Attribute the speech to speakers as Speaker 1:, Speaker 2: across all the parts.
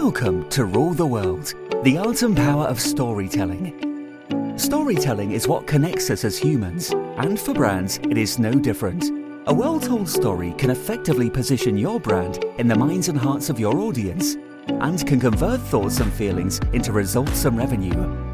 Speaker 1: Welcome to Rule the World, the art and power of storytelling. Storytelling is what connects us as humans, and for brands, it is no different. A well told story can effectively position your brand in the minds and hearts of your audience, and can convert thoughts and feelings into results and revenue.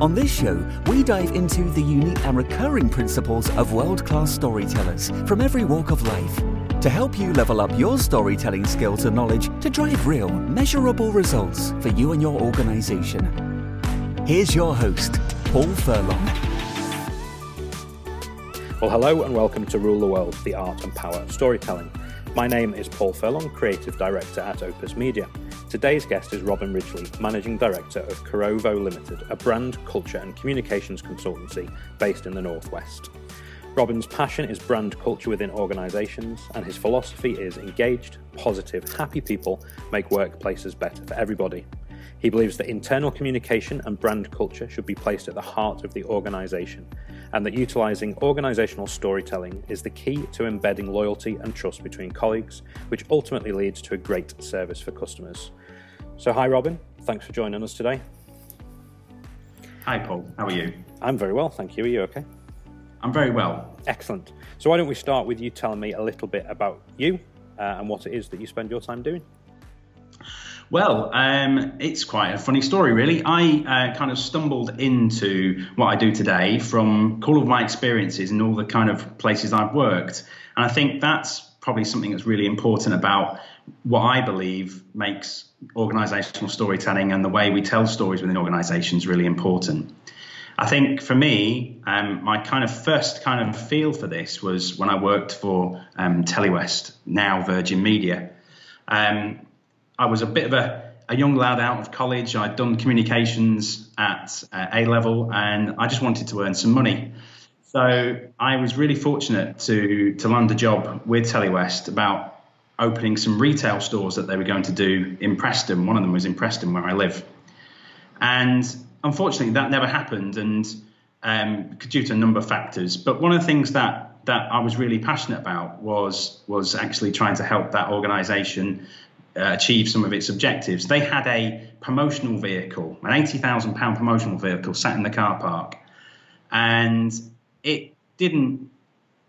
Speaker 1: On this show, we dive into the unique and recurring principles of world class storytellers from every walk of life to help you level up your storytelling skills and knowledge to drive real, measurable results for you and your organization. Here's your host, Paul Furlong.
Speaker 2: Well, hello and welcome to Rule the World, the art and power of storytelling. My name is Paul Furlong, Creative Director at Opus Media. Today's guest is Robin Ridgely, Managing Director of Corovo Limited, a brand, culture and communications consultancy based in the Northwest. Robin's passion is brand culture within organisations, and his philosophy is engaged, positive, happy people make workplaces better for everybody. He believes that internal communication and brand culture should be placed at the heart of the organisation, and that utilising organisational storytelling is the key to embedding loyalty and trust between colleagues, which ultimately leads to a great service for customers. So, hi, Robin. Thanks for joining us today.
Speaker 3: Hi, Paul. How are you?
Speaker 2: I'm very well, thank you. Are you okay?
Speaker 3: I'm very well.
Speaker 2: Excellent. So, why don't we start with you telling me a little bit about you uh, and what it is that you spend your time doing?
Speaker 3: Well, um, it's quite a funny story, really. I uh, kind of stumbled into what I do today from all of my experiences and all the kind of places I've worked. And I think that's probably something that's really important about what I believe makes organizational storytelling and the way we tell stories within organizations really important. I think for me, um, my kind of first kind of feel for this was when I worked for um, Telewest, now Virgin Media. Um, I was a bit of a, a, young lad out of college. I'd done communications at uh, A level, and I just wanted to earn some money. So I was really fortunate to to land a job with Telewest about opening some retail stores that they were going to do in Preston. One of them was in Preston, where I live, and unfortunately, that never happened, and um, due to a number of factors. But one of the things that that I was really passionate about was was actually trying to help that organisation uh, achieve some of its objectives. They had a promotional vehicle, an eighty thousand pound promotional vehicle, sat in the car park, and it didn't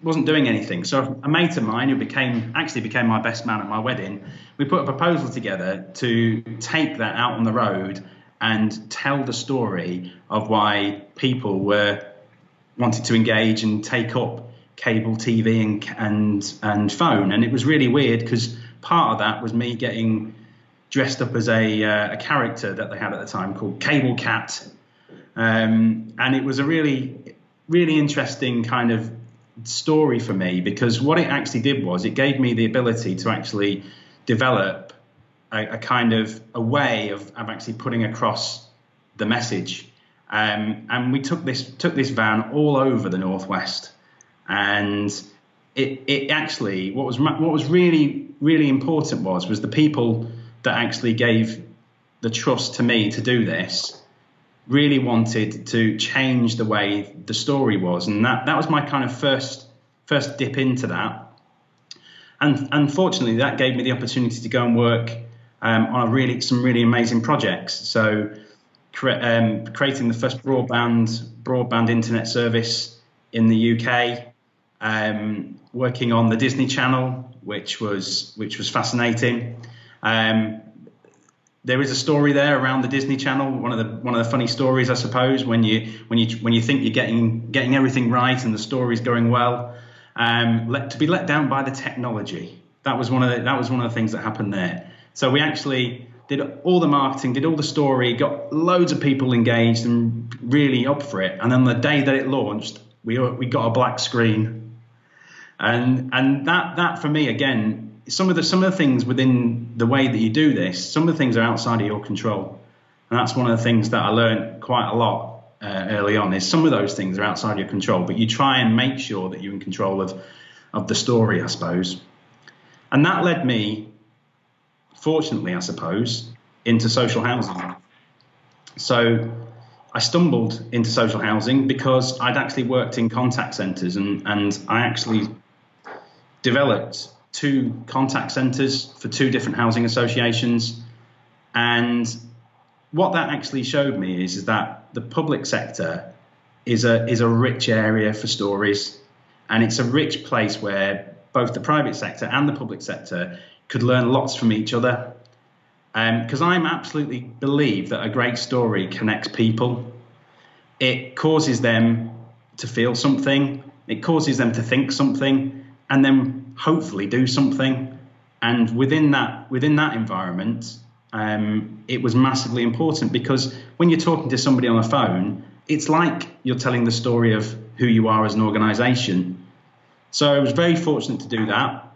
Speaker 3: wasn't doing anything. So a mate of mine who became actually became my best man at my wedding, we put a proposal together to take that out on the road and tell the story of why people were wanted to engage and take up cable TV and and and phone. And it was really weird because part of that was me getting dressed up as a uh, a character that they had at the time called Cable Cat, um, and it was a really really interesting kind of story for me because what it actually did was it gave me the ability to actually develop a, a kind of a way of, of actually putting across the message. Um, and we took this took this van all over the northwest, and it, it actually what was what was really really important was was the people that actually gave the trust to me to do this really wanted to change the way the story was, and that that was my kind of first first dip into that. And unfortunately, that gave me the opportunity to go and work um, on really some really amazing projects. So, cre- um, creating the first broadband broadband internet service in the UK, um, working on the Disney Channel, which was which was fascinating. Um, there is a story there around the Disney Channel. One of the one of the funny stories, I suppose, when you when you when you think you're getting getting everything right and the story's going well, um, let, to be let down by the technology. That was one of the, that was one of the things that happened there. So we actually did all the marketing, did all the story, got loads of people engaged and really up for it. And then the day that it launched, we we got a black screen, and and that that for me again some of the some of the things within the way that you do this, some of the things are outside of your control, and that's one of the things that I learned quite a lot uh, early on. Is some of those things are outside your control, but you try and make sure that you're in control of of the story, I suppose, and that led me, fortunately, I suppose, into social housing. So. I stumbled into social housing because I'd actually worked in contact centres and, and I actually developed two contact centres for two different housing associations. And what that actually showed me is, is that the public sector is a, is a rich area for stories. And it's a rich place where both the private sector and the public sector could learn lots from each other. Because um, I'm absolutely believe that a great story connects people. It causes them to feel something. It causes them to think something, and then hopefully do something. And within that within that environment, um, it was massively important because when you're talking to somebody on the phone, it's like you're telling the story of who you are as an organisation. So I was very fortunate to do that,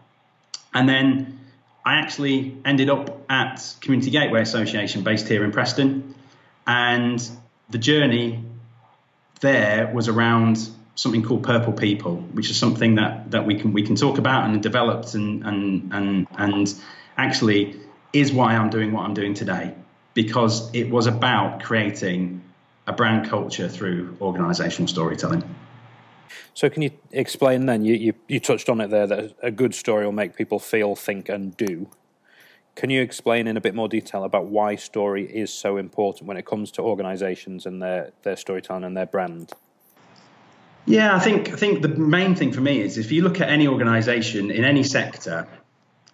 Speaker 3: and then I actually ended up at Community Gateway Association based here in Preston, and the journey there was around something called Purple People, which is something that, that we can we can talk about and developed and and and and actually is why I'm doing what I'm doing today because it was about creating a brand culture through organizational storytelling.
Speaker 2: So can you explain then? You, you you touched on it there that a good story will make people feel, think, and do. Can you explain in a bit more detail about why story is so important when it comes to organizations and their, their storytelling and their brand?
Speaker 3: Yeah, I think I think the main thing for me is if you look at any organisation in any sector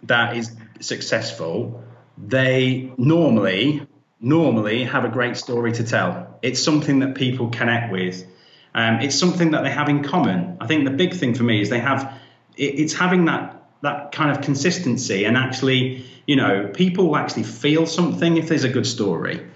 Speaker 3: that is successful, they normally normally have a great story to tell. It's something that people connect with. Um, it's something that they have in common. I think the big thing for me is they have it, it's having that that kind of consistency and actually, you know, people actually feel something if there's a good story.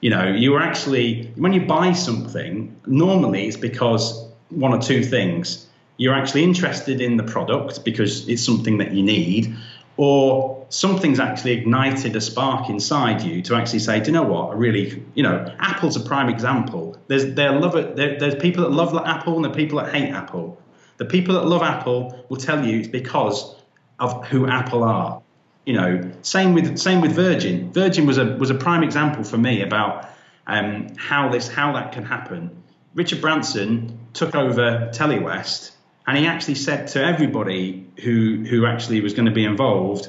Speaker 3: You know, you are actually when you buy something, normally it's because one or two things. You're actually interested in the product because it's something that you need, or something's actually ignited a spark inside you to actually say, do you know what? I really, you know, Apple's a prime example. There's there love there's people that love Apple and the people that hate Apple. The people that love Apple will tell you it's because of who Apple are. You know, same with same with Virgin. Virgin was a was a prime example for me about um, how this how that can happen. Richard Branson took over Telewest, and he actually said to everybody who who actually was going to be involved,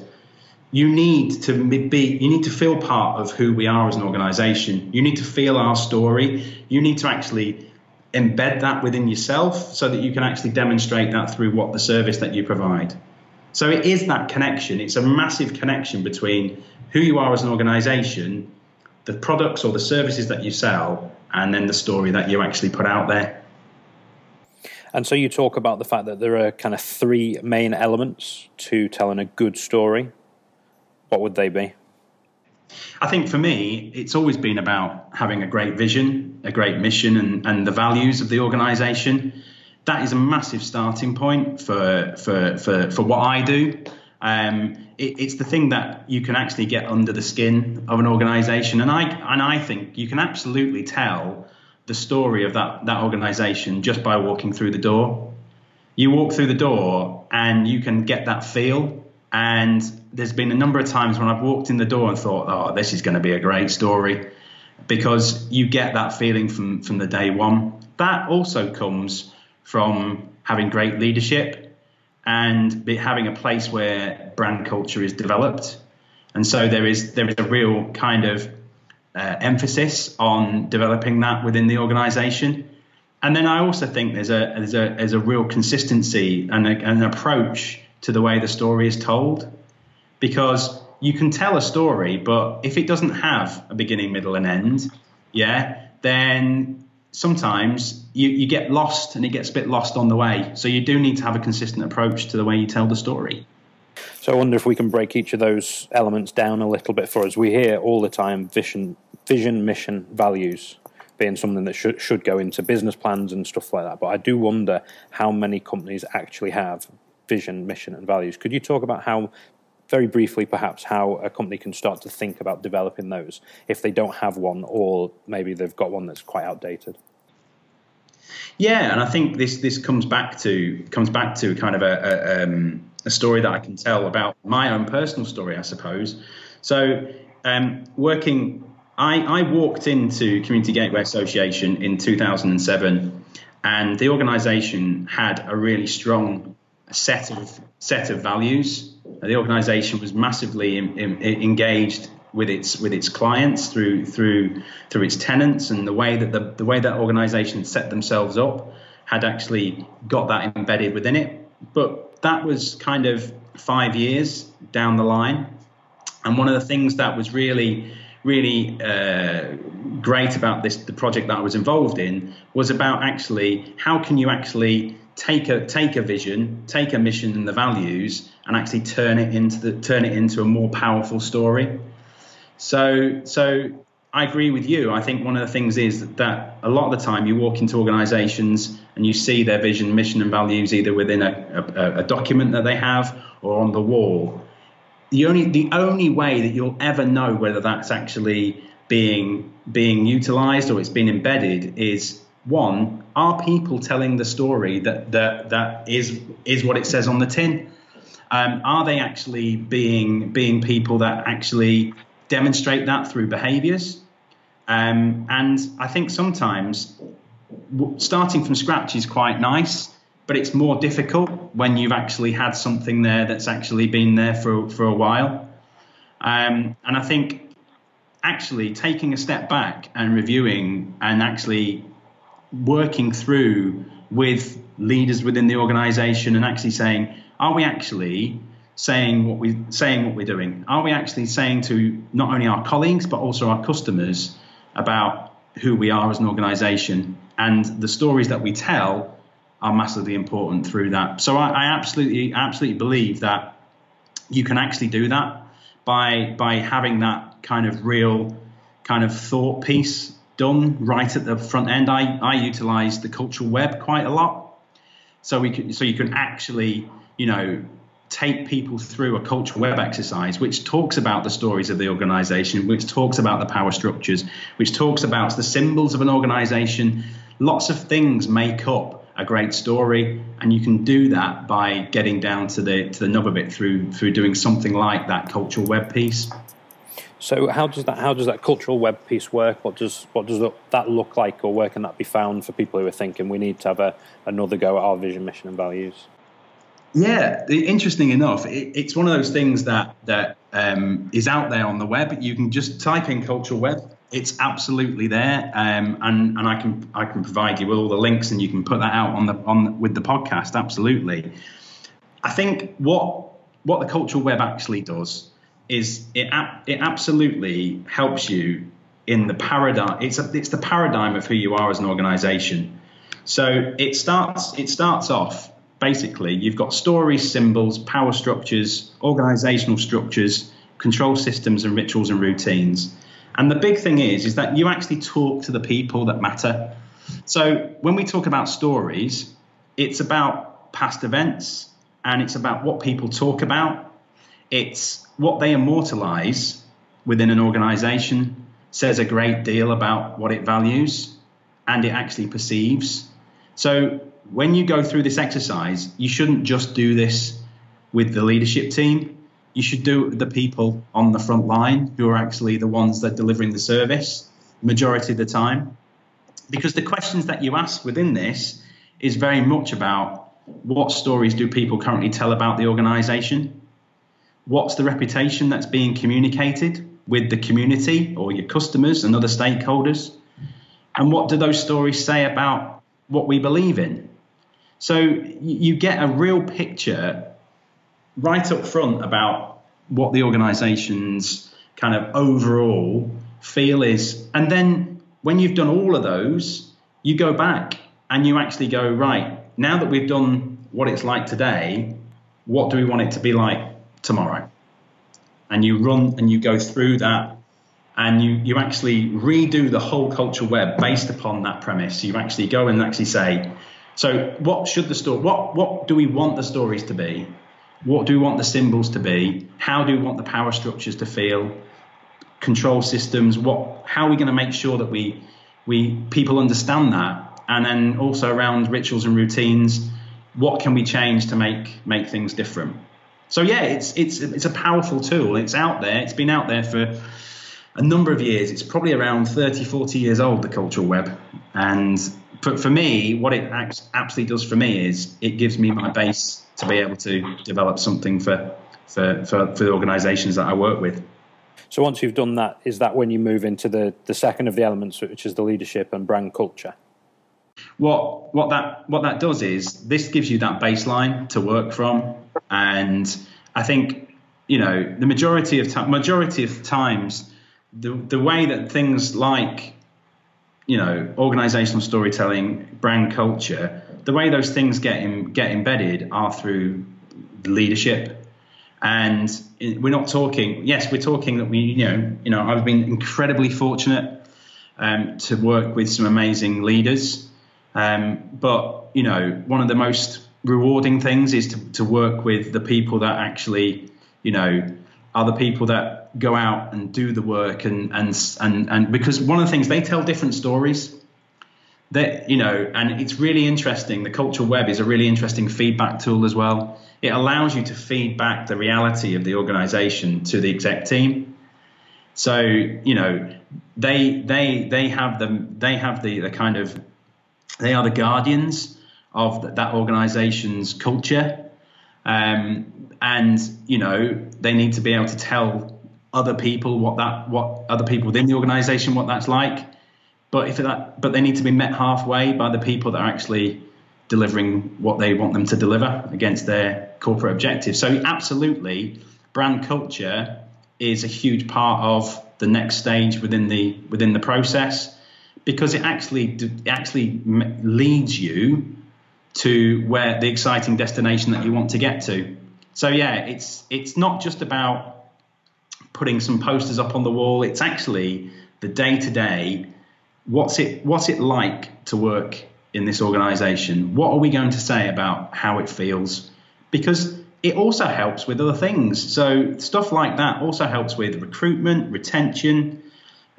Speaker 3: you need to be you need to feel part of who we are as an organization. You need to feel our story. You need to actually embed that within yourself so that you can actually demonstrate that through what the service that you provide. So it is that connection. It's a massive connection between who you are as an organization, the products or the services that you sell, and then the story that you actually put out there.
Speaker 2: And so you talk about the fact that there are kind of three main elements to telling a good story. What would they be?
Speaker 3: I think for me, it's always been about having a great vision, a great mission, and, and the values of the organisation. That is a massive starting point for for for, for what I do. Um, it, it's the thing that you can actually get under the skin of an organisation, and I and I think you can absolutely tell the story of that that organisation just by walking through the door. you walk through the door and you can get that feel. And there's been a number of times when I've walked in the door and thought, oh, this is going to be a great story because you get that feeling from, from the day one. That also comes from having great leadership and having a place where brand culture is developed. And so there is there is a real kind of uh, emphasis on developing that within the organization. And then I also think there's a there's a there's a real consistency and a, an approach to the way the story is told, because you can tell a story, but if it doesn't have a beginning, middle, and end, yeah, then sometimes you, you get lost and it gets a bit lost on the way. So you do need to have a consistent approach to the way you tell the story.
Speaker 2: So I wonder if we can break each of those elements down a little bit for us. We hear all the time vision, vision, mission, values being something that should should go into business plans and stuff like that. But I do wonder how many companies actually have vision, mission, and values. Could you talk about how, very briefly, perhaps, how a company can start to think about developing those if they don't have one, or maybe they've got one that's quite outdated?
Speaker 3: Yeah, and I think this this comes back to comes back to kind of a, a, um, a story that I can tell about my own personal story, I suppose. So, um, working, I, I walked into Community Gateway Association in 2007, and the organisation had a really strong set of set of values. The organisation was massively in, in, engaged with its with its clients through through through its tenants and the way that the, the way that organization set themselves up had actually got that embedded within it. But that was kind of five years down the line. And one of the things that was really really uh, great about this the project that I was involved in was about actually how can you actually take a take a vision take a mission and the values and actually turn it into the turn it into a more powerful story so, so I agree with you. I think one of the things is that a lot of the time you walk into organizations and you see their vision, mission, and values either within a, a, a, document that they have or on the wall. The only, the only way that you'll ever know whether that's actually being, being utilized or it's been embedded is one, are people telling the story that, that, that is, is what it says on the tin? Um, are they actually being, being people that actually demonstrate that through behaviors. Um, and I think sometimes starting from scratch is quite nice, but it's more difficult when you've actually had something there that's actually been there for, for a while. Um, and I think actually taking a step back and reviewing and actually working through with leaders within the organization and actually saying, are we actually saying what we saying what we're doing? Are we actually saying to not only our colleagues but also our customers about who we are as an organisation and the stories that we tell are massively important through that. So I, I absolutely absolutely believe that you can actually do that by by having that kind of real kind of thought piece done right at the front end. I, I utilize the cultural web quite a lot. So we can so you can actually, you know, take people through a cultural web exercise which talks about the stories of the organization, which talks about the power structures, which talks about the symbols of an organization. Lots of things make up a great story, and you can do that by getting down to the to the nub of it through through doing something like that cultural web piece.
Speaker 2: So how does that how does that cultural web piece work? What does what does that look like, or where can that be found for people who are thinking we need to have a, another go at our vision, mission, and values?
Speaker 3: Yeah, interesting enough, it, it's one of those things that that um, is out there on the web. You can just type in cultural web. It's absolutely there, um, and and I can I can provide you with all the links, and you can put that out on the on with the podcast. Absolutely, I think what what the cultural web actually does is it it absolutely helps you in the paradigm. It's a, it's the paradigm of who you are as an organization. So it starts it starts off basically you've got stories, symbols, power structures, organizational structures, control systems, and rituals and routines. And the big thing is, is that you actually talk to the people that matter. So when we talk about stories, it's about past events and it's about what people talk about. It's what they immortalize within an organization says a great deal about what it values and it actually perceives. So when you go through this exercise, you shouldn't just do this with the leadership team. You should do it with the people on the front line who are actually the ones that are delivering the service majority of the time. Because the questions that you ask within this is very much about what stories do people currently tell about the organization? What's the reputation that's being communicated with the community or your customers and other stakeholders? And what do those stories say about what we believe in? So you get a real picture right up front about what the organization's kind of overall feel is. And then when you've done all of those, you go back and you actually go, right, now that we've done what it's like today, what do we want it to be like tomorrow? And you run and you go through that and you, you actually redo the whole culture web based upon that premise. You actually go and actually say, so what should the story, what, what do we want the stories to be? What do we want the symbols to be? How do we want the power structures to feel? Control systems, what, how are we going to make sure that we, we, people understand that? And then also around rituals and routines, what can we change to make, make things different? So yeah, it's, it's, it's a powerful tool. It's out there. It's been out there for, a number of years. It's probably around 30, 40 years old, the cultural web. And for, for me, what it absolutely does for me is it gives me my base to be able to develop something for, for, for, for the organizations that I work with.
Speaker 2: So once you've done that, is that when you move into the, the second of the elements, which is the leadership and brand culture?
Speaker 3: What what that what that does is this gives you that baseline to work from, and I think you know the majority of majority of times the the way that things like you know organizational storytelling, brand culture, the way those things get in, get embedded are through leadership. And we're not talking. Yes, we're talking that we, you know, you know, I've been incredibly fortunate um, to work with some amazing leaders. Um, but you know, one of the most rewarding things is to, to work with the people that actually, you know, are the people that go out and do the work and and and and because one of the things they tell different stories. That you know and it's really interesting. The cultural web is a really interesting feedback tool as well. It allows you to feed back the reality of the organization to the exec team. So you know they they they have them they have the the kind of they are the guardians of that organization's culture. Um, and you know they need to be able to tell other people what that what other people within the organization what that's like. But if that but they need to be met halfway by the people that are actually delivering what they want them to deliver against their corporate objectives. So absolutely brand culture is a huge part of the next stage within the within the process because it actually it actually leads you to where the exciting destination that you want to get to. So yeah, it's it's not just about putting some posters up on the wall. It's actually the day to day. What's it what's it like to work in this organization? What are we going to say about how it feels? Because it also helps with other things. So stuff like that also helps with recruitment, retention,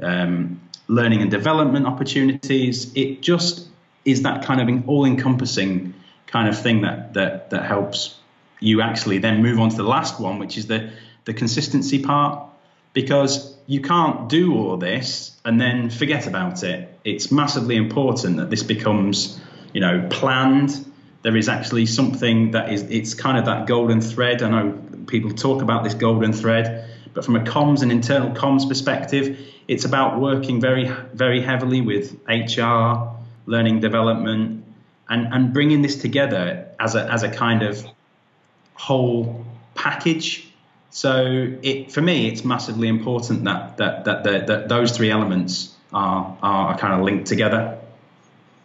Speaker 3: um, learning and development opportunities. It just is that kind of all-encompassing kind of thing that that that helps you actually then move on to the last one, which is the the consistency part, because you can't do all this and then forget about it. It's massively important that this becomes, you know, planned. There is actually something that is it's kind of that golden thread. I know people talk about this golden thread, but from a comms and internal comms perspective, it's about working very very heavily with HR, learning development, and, and bringing this together as a, as a kind of whole package. So it, for me, it's massively important that, that, that, that, that those three elements are, are kind of linked together.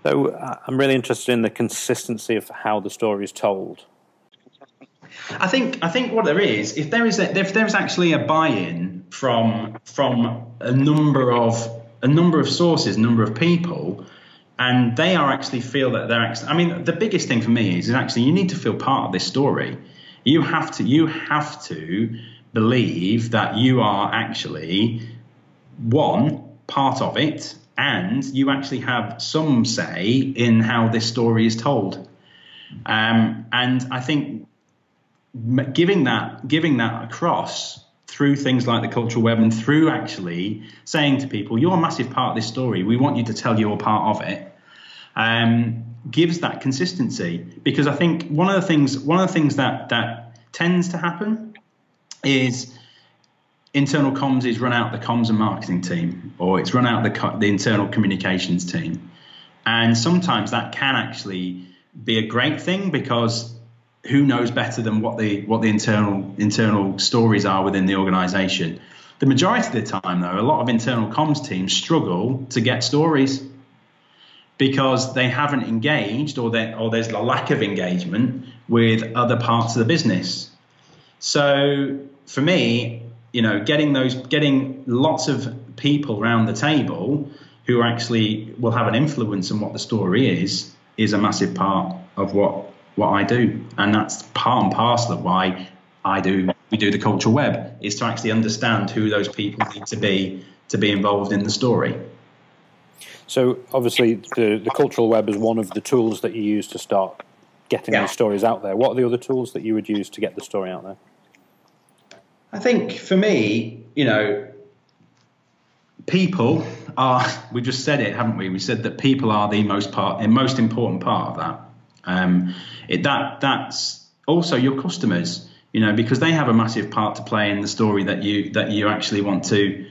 Speaker 2: So uh, I'm really interested in the consistency of how the story is told.
Speaker 3: I think I think what there is, if there is a, if there is actually a buy-in from from a number of a number of sources, a number of people, and they are actually feel that they're actually. I mean, the biggest thing for me is, is actually you need to feel part of this story. You have to you have to believe that you are actually one part of it, and you actually have some say in how this story is told. Um, and I think giving that giving that across through things like the cultural web and through actually saying to people, you're a massive part of this story. We want you to tell your part of it. Um, gives that consistency. Because I think one of the things one of the things that that tends to happen is internal comms is run out the comms and marketing team or it's run out the the internal communications team, and sometimes that can actually be a great thing because who knows better than what the what the internal internal stories are within the organization. The majority of the time, though, a lot of internal comms teams struggle to get stories because they haven't engaged or, or there's a lack of engagement with other parts of the business. So for me, you know, getting those, getting lots of people around the table who actually will have an influence on what the story is, is a massive part of what what I do, and that's part and parcel of why I do we do the cultural web is to actually understand who those people need to be to be involved in the story.
Speaker 2: So obviously, the the cultural web is one of the tools that you use to start getting yeah. these stories out there. What are the other tools that you would use to get the story out there?
Speaker 3: I think for me, you know, people are. We just said it, haven't we? We said that people are the most part, the most important part of that. Um, it, that that's also your customers, you know, because they have a massive part to play in the story that you that you actually want to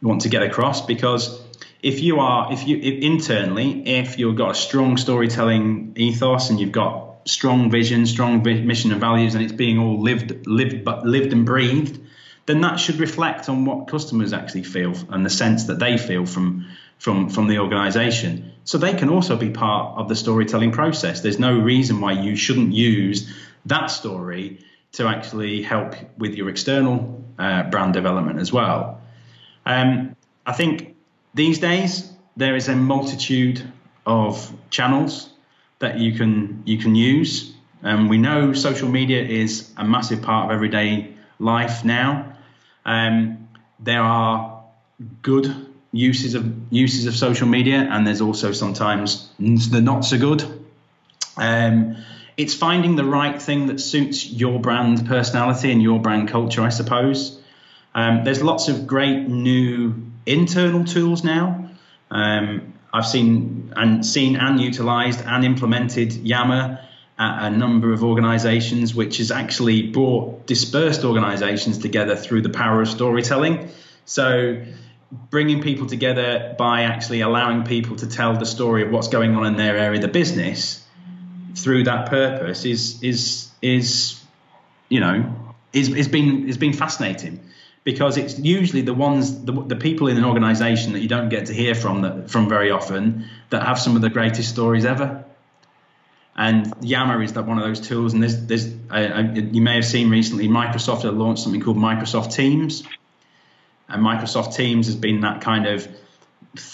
Speaker 3: want to get across. Because if you are if you if internally if you've got a strong storytelling ethos and you've got strong vision strong mission and values and it's being all lived lived but lived and breathed then that should reflect on what customers actually feel and the sense that they feel from from from the organization. So they can also be part of the storytelling process. There's no reason why you shouldn't use that story to actually help with your external uh, brand development as well. Um, i think these days, there is a multitude of channels that you can you can use. Um, we know social media is a massive part of everyday life now. Um, there are good uses of uses of social media, and there's also sometimes the not so good. Um, it's finding the right thing that suits your brand personality and your brand culture, I suppose. Um, there's lots of great new internal tools now. Um, I've seen and seen and utilized and implemented Yammer at a number of organizations, which has actually brought dispersed organizations together through the power of storytelling. So, bringing people together by actually allowing people to tell the story of what's going on in their area of the business through that purpose is is is you know is is been has been fascinating because it's usually the ones the, the people in an organization that you don't get to hear from that from very often that have some of the greatest stories ever and Yammer is that one of those tools. And there's, there's you may have seen recently, Microsoft have launched something called Microsoft Teams, and Microsoft Teams has been that kind of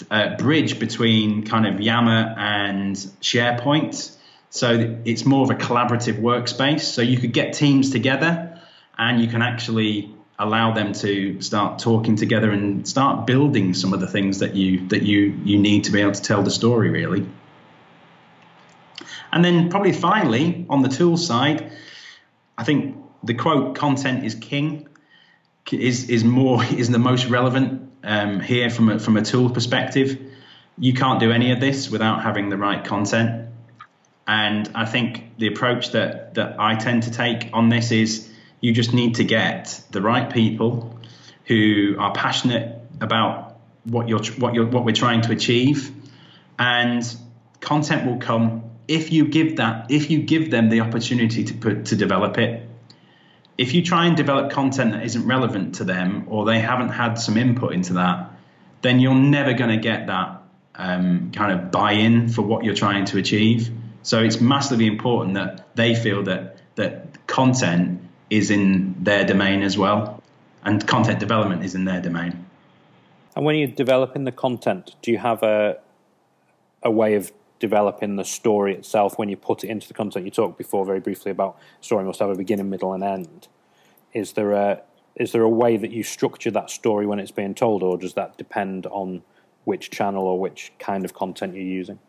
Speaker 3: uh, bridge between kind of Yammer and SharePoint. So it's more of a collaborative workspace. So you could get teams together, and you can actually allow them to start talking together and start building some of the things that you that you you need to be able to tell the story really. And then probably finally on the tool side i think the quote content is king is is more is the most relevant um, here from a, from a tool perspective. You can't do any of this without having the right content. And i think the approach that that i tend to take on this is you just need to get the right people who are passionate about what you're what you're what we're trying to achieve, and content will come if you give that if you give them the opportunity to put to develop it. If you try and develop content that isn't relevant to them or they haven't had some input into that, then you're never going to get that um, kind of buy-in for what you're trying to achieve. So it's massively important that they feel that that content is in their domain as well, and content development is in their domain.
Speaker 2: And when you're developing the content, do you have a a way of developing the story itself when you put it into the content? You talked before very briefly about story must have a beginning, middle, and end. Is there a is there a way that you structure that story when it's being told, or does that depend on which channel or which kind of content you're using?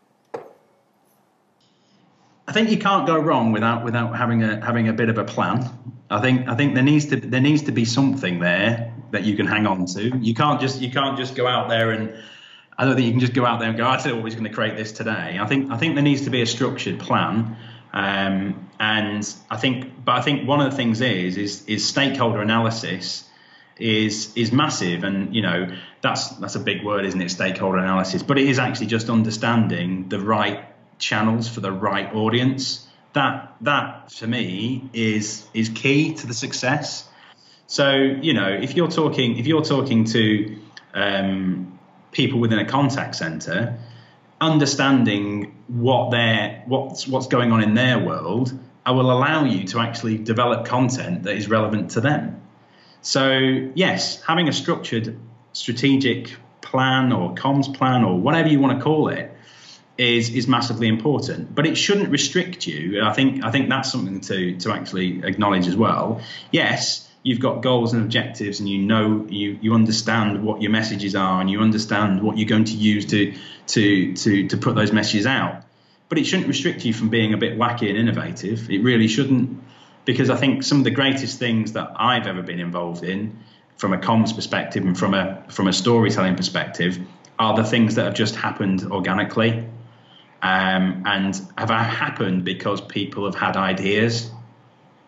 Speaker 3: I think you can't go wrong without without having a having a bit of a plan. I think I think there needs to there needs to be something there that you can hang on to. You can't just you can't just go out there and I don't think you can just go out there and go. I you what, going to create this today. I think I think there needs to be a structured plan. Um, and I think, but I think one of the things is is is stakeholder analysis is is massive, and you know that's that's a big word, isn't it? Stakeholder analysis, but it is actually just understanding the right channels for the right audience. That that for me is is key to the success. So you know, if you're talking if you're talking to um, people within a contact center, understanding what their what's what's going on in their world, I will allow you to actually develop content that is relevant to them. So yes, having a structured strategic plan or comms plan or whatever you want to call it is is massively important. But it shouldn't restrict you. I think I think that's something to to actually acknowledge as well. Yes, you've got goals and objectives and you know you you understand what your messages are and you understand what you're going to use to to to to put those messages out but it shouldn't restrict you from being a bit wacky and innovative it really shouldn't because i think some of the greatest things that i've ever been involved in from a comms perspective and from a from a storytelling perspective are the things that have just happened organically um, and have happened because people have had ideas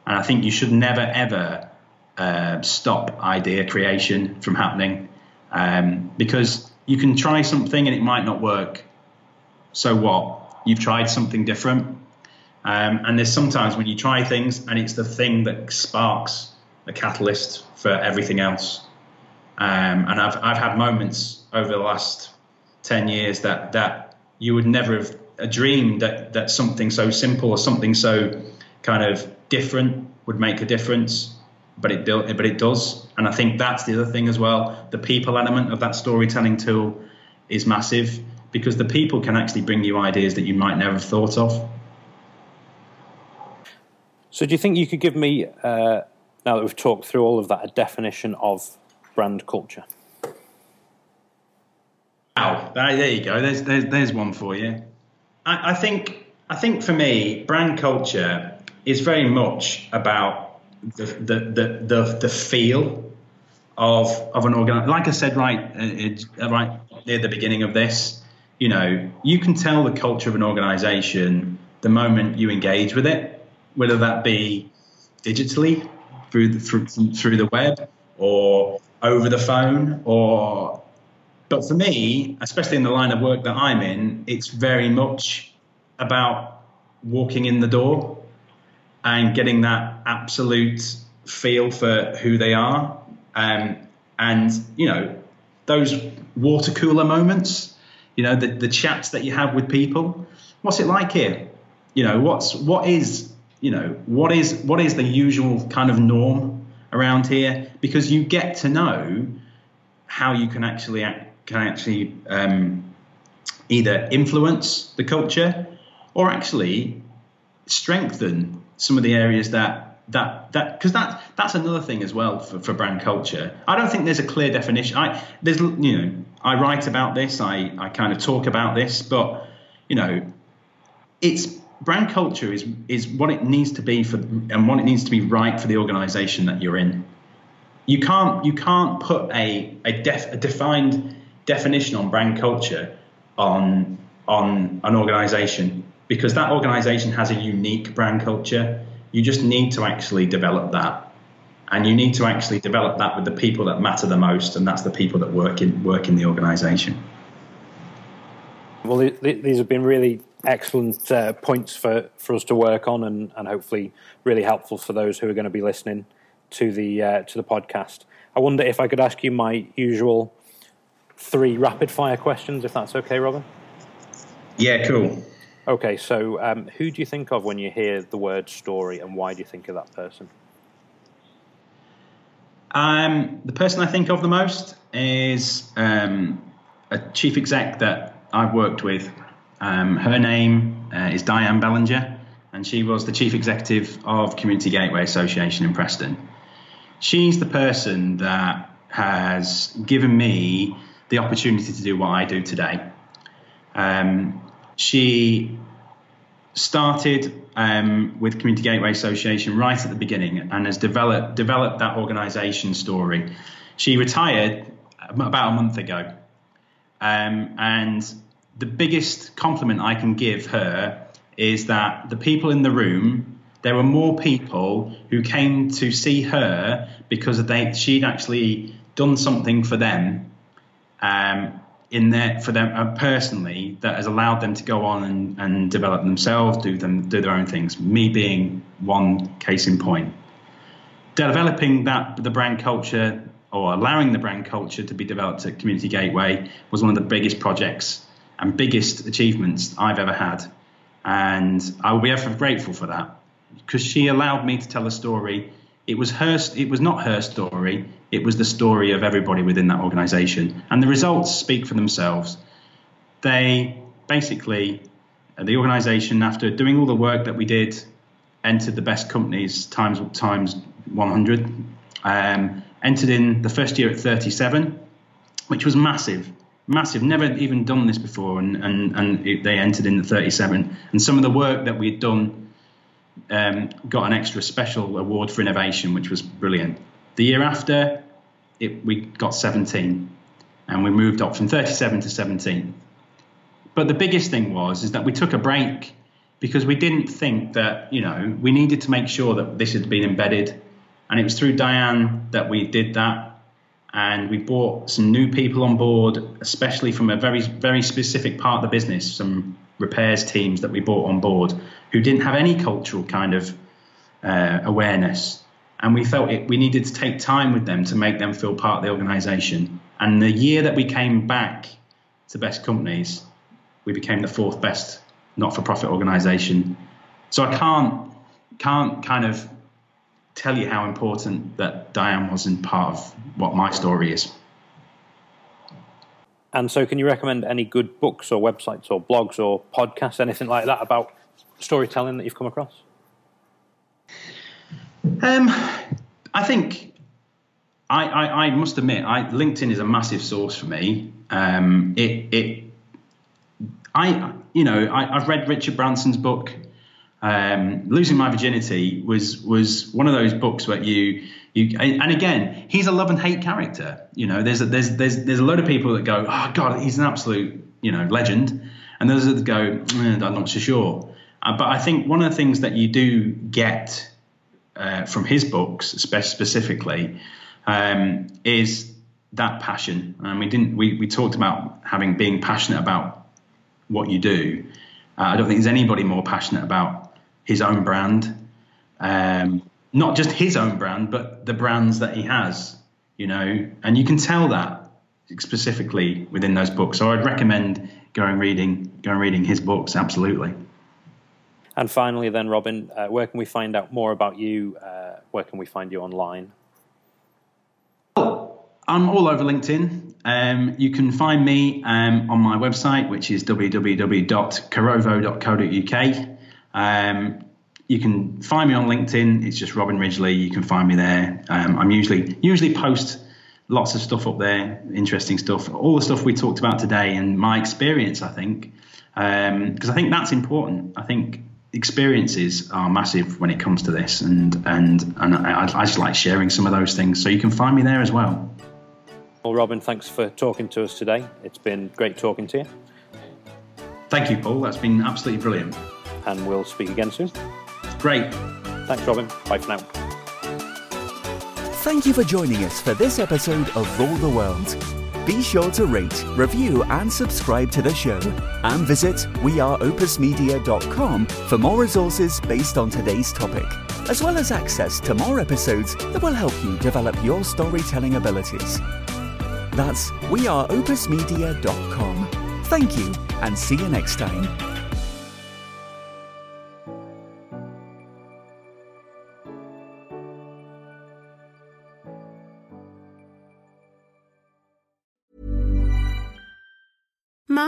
Speaker 3: and i think you should never ever uh, stop idea creation from happening um, because you can try something and it might not work. So what? You've tried something different. Um, and there's sometimes when you try things and it's the thing that sparks a catalyst for everything else. Um, and I've, I've had moments over the last 10 years that, that you would never have dreamed that, that something so simple or something so kind of different would make a difference but it do, but it does. And I think that's the other thing as well. The people element of that storytelling tool is massive because the people can actually bring you ideas that you might never have thought of.
Speaker 2: So, do you think you could give me, uh, now that we've talked through all of that, a definition of brand culture?
Speaker 3: Wow, there you go. There's there's, there's one for you. I, I think I think for me, brand culture is very much about the the the the, the feel of of an organ. Like I said, right, uh, it, uh, right near the beginning of this, you know, you can tell the culture of an organization the moment you engage with it, whether that be digitally through the, through, through the web or over the phone or but for me especially in the line of work that i'm in it's very much about walking in the door and getting that absolute feel for who they are. Um, and, you know, those water cooler moments, you know, the, the chats that you have with people. What's it like here? You know, what's what is you know what is what is the usual kind of norm around here? Because you get to know how you can actually can actually um, either influence the culture or actually strengthen some of the areas that that that because that that's another thing as well for, for brand culture. I don't think there's a clear definition. I there's you know I write about this, I I kind of talk about this, but you know it's brand culture is is what it needs to be for and what it needs to be right for the organization that you're in. You can't you can't put a a, def, a defined definition on brand culture on on an organization because that organization has a unique brand culture. You just need to actually develop that. And you need to actually develop that with the people that matter the most, and that's the people that work in work in the organization.
Speaker 2: Well, these have been really excellent uh, points for, for us to work on, and, and hopefully really helpful for those who are going to be listening to the uh, to the podcast. I wonder if I could ask you my usual three rapid fire questions, if that's okay, Robin.
Speaker 3: Yeah, cool.
Speaker 2: Okay, so um, who do you think of when you hear the word story, and why do you think of that person?
Speaker 3: Um, the person I think of the most is um, a chief exec that I've worked with. Um, her name uh, is Diane Bellinger, and she was the chief executive of Community Gateway Association in Preston. She's the person that has given me the opportunity to do what I do today. Um, she started um, with Community Gateway Association right at the beginning and has developed developed that organisation story. She retired about a month ago, um, and the biggest compliment I can give her is that the people in the room, there were more people who came to see her because they she'd actually done something for them um, in there for them uh, personally that has allowed them to go on and, and develop themselves, do them do their own things. Me being one case in point. Developing that the brand culture or allowing the brand culture to be developed at Community Gateway was one of the biggest projects and biggest achievements I've ever had. And I will be ever grateful for that because she allowed me to tell a story. It was her, it was not her story. It was the story of everybody within that organization. And the results speak for themselves. They basically, the organization, after doing all the work that we did, entered the best companies times times 100. Um, entered in the first year at 37, which was massive, massive. Never even done this before, and and and it, they entered in the 37. And some of the work that we'd done um, got an extra special award for innovation, which was brilliant. The year after, it, we got 17, and we moved up from 37 to 17. But the biggest thing was is that we took a break because we didn't think that you know we needed to make sure that this had been embedded and it was through Diane that we did that. And we brought some new people on board, especially from a very, very specific part of the business, some repairs teams that we brought on board who didn't have any cultural kind of uh, awareness. And we felt it, we needed to take time with them to make them feel part of the organization. And the year that we came back to best companies, we became the fourth best not for profit organization. So I can't, can't kind of tell you how important that Diane was in part of what my story is.
Speaker 2: And so, can you recommend any good books or websites or blogs or podcasts, anything like that about storytelling that you've come across?
Speaker 3: Um, I think I, I, I, must admit, I, LinkedIn is a massive source for me. Um, it, it, I, you know, I, have read Richard Branson's book, um, losing my virginity was was one of those books where you you and again he's a love and hate character. You know, there's a, there's there's there's a load of people that go, oh God, he's an absolute you know legend, and those that go, eh, I'm not so sure. Uh, but I think one of the things that you do get uh, from his books, specifically, um, is that passion. And we didn't we, we talked about having being passionate about what you do. Uh, I don't think there's anybody more passionate about his own brand, um, not just his own brand, but the brands that he has, you know, and you can tell that specifically within those books. So I'd recommend going reading, going reading his books. Absolutely.
Speaker 2: And finally, then, Robin, uh, where can we find out more about you? Uh, where can we find you online?
Speaker 3: I'm all over LinkedIn. Um, you can find me um, on my website, which is www.carovo.co.uk. Um, you can find me on LinkedIn. It's just Robin Ridgely. You can find me there. Um, I'm usually usually post lots of stuff up there, interesting stuff, all the stuff we talked about today, and my experience. I think because um, I think that's important. I think experiences are massive when it comes to this, and and and I, I just like sharing some of those things. So you can find me there as well.
Speaker 2: Well, Robin, thanks for talking to us today. It's been great talking to you.
Speaker 3: Thank you, Paul. That's been absolutely brilliant
Speaker 2: and we'll speak again soon.
Speaker 3: Great.
Speaker 2: Thanks, Robin. Bye for now.
Speaker 1: Thank you for joining us for this episode of Rule the World. Be sure to rate, review, and subscribe to the show. And visit weareopusmedia.com for more resources based on today's topic, as well as access to more episodes that will help you develop your storytelling abilities. That's weareopusmedia.com. Thank you, and see you next time.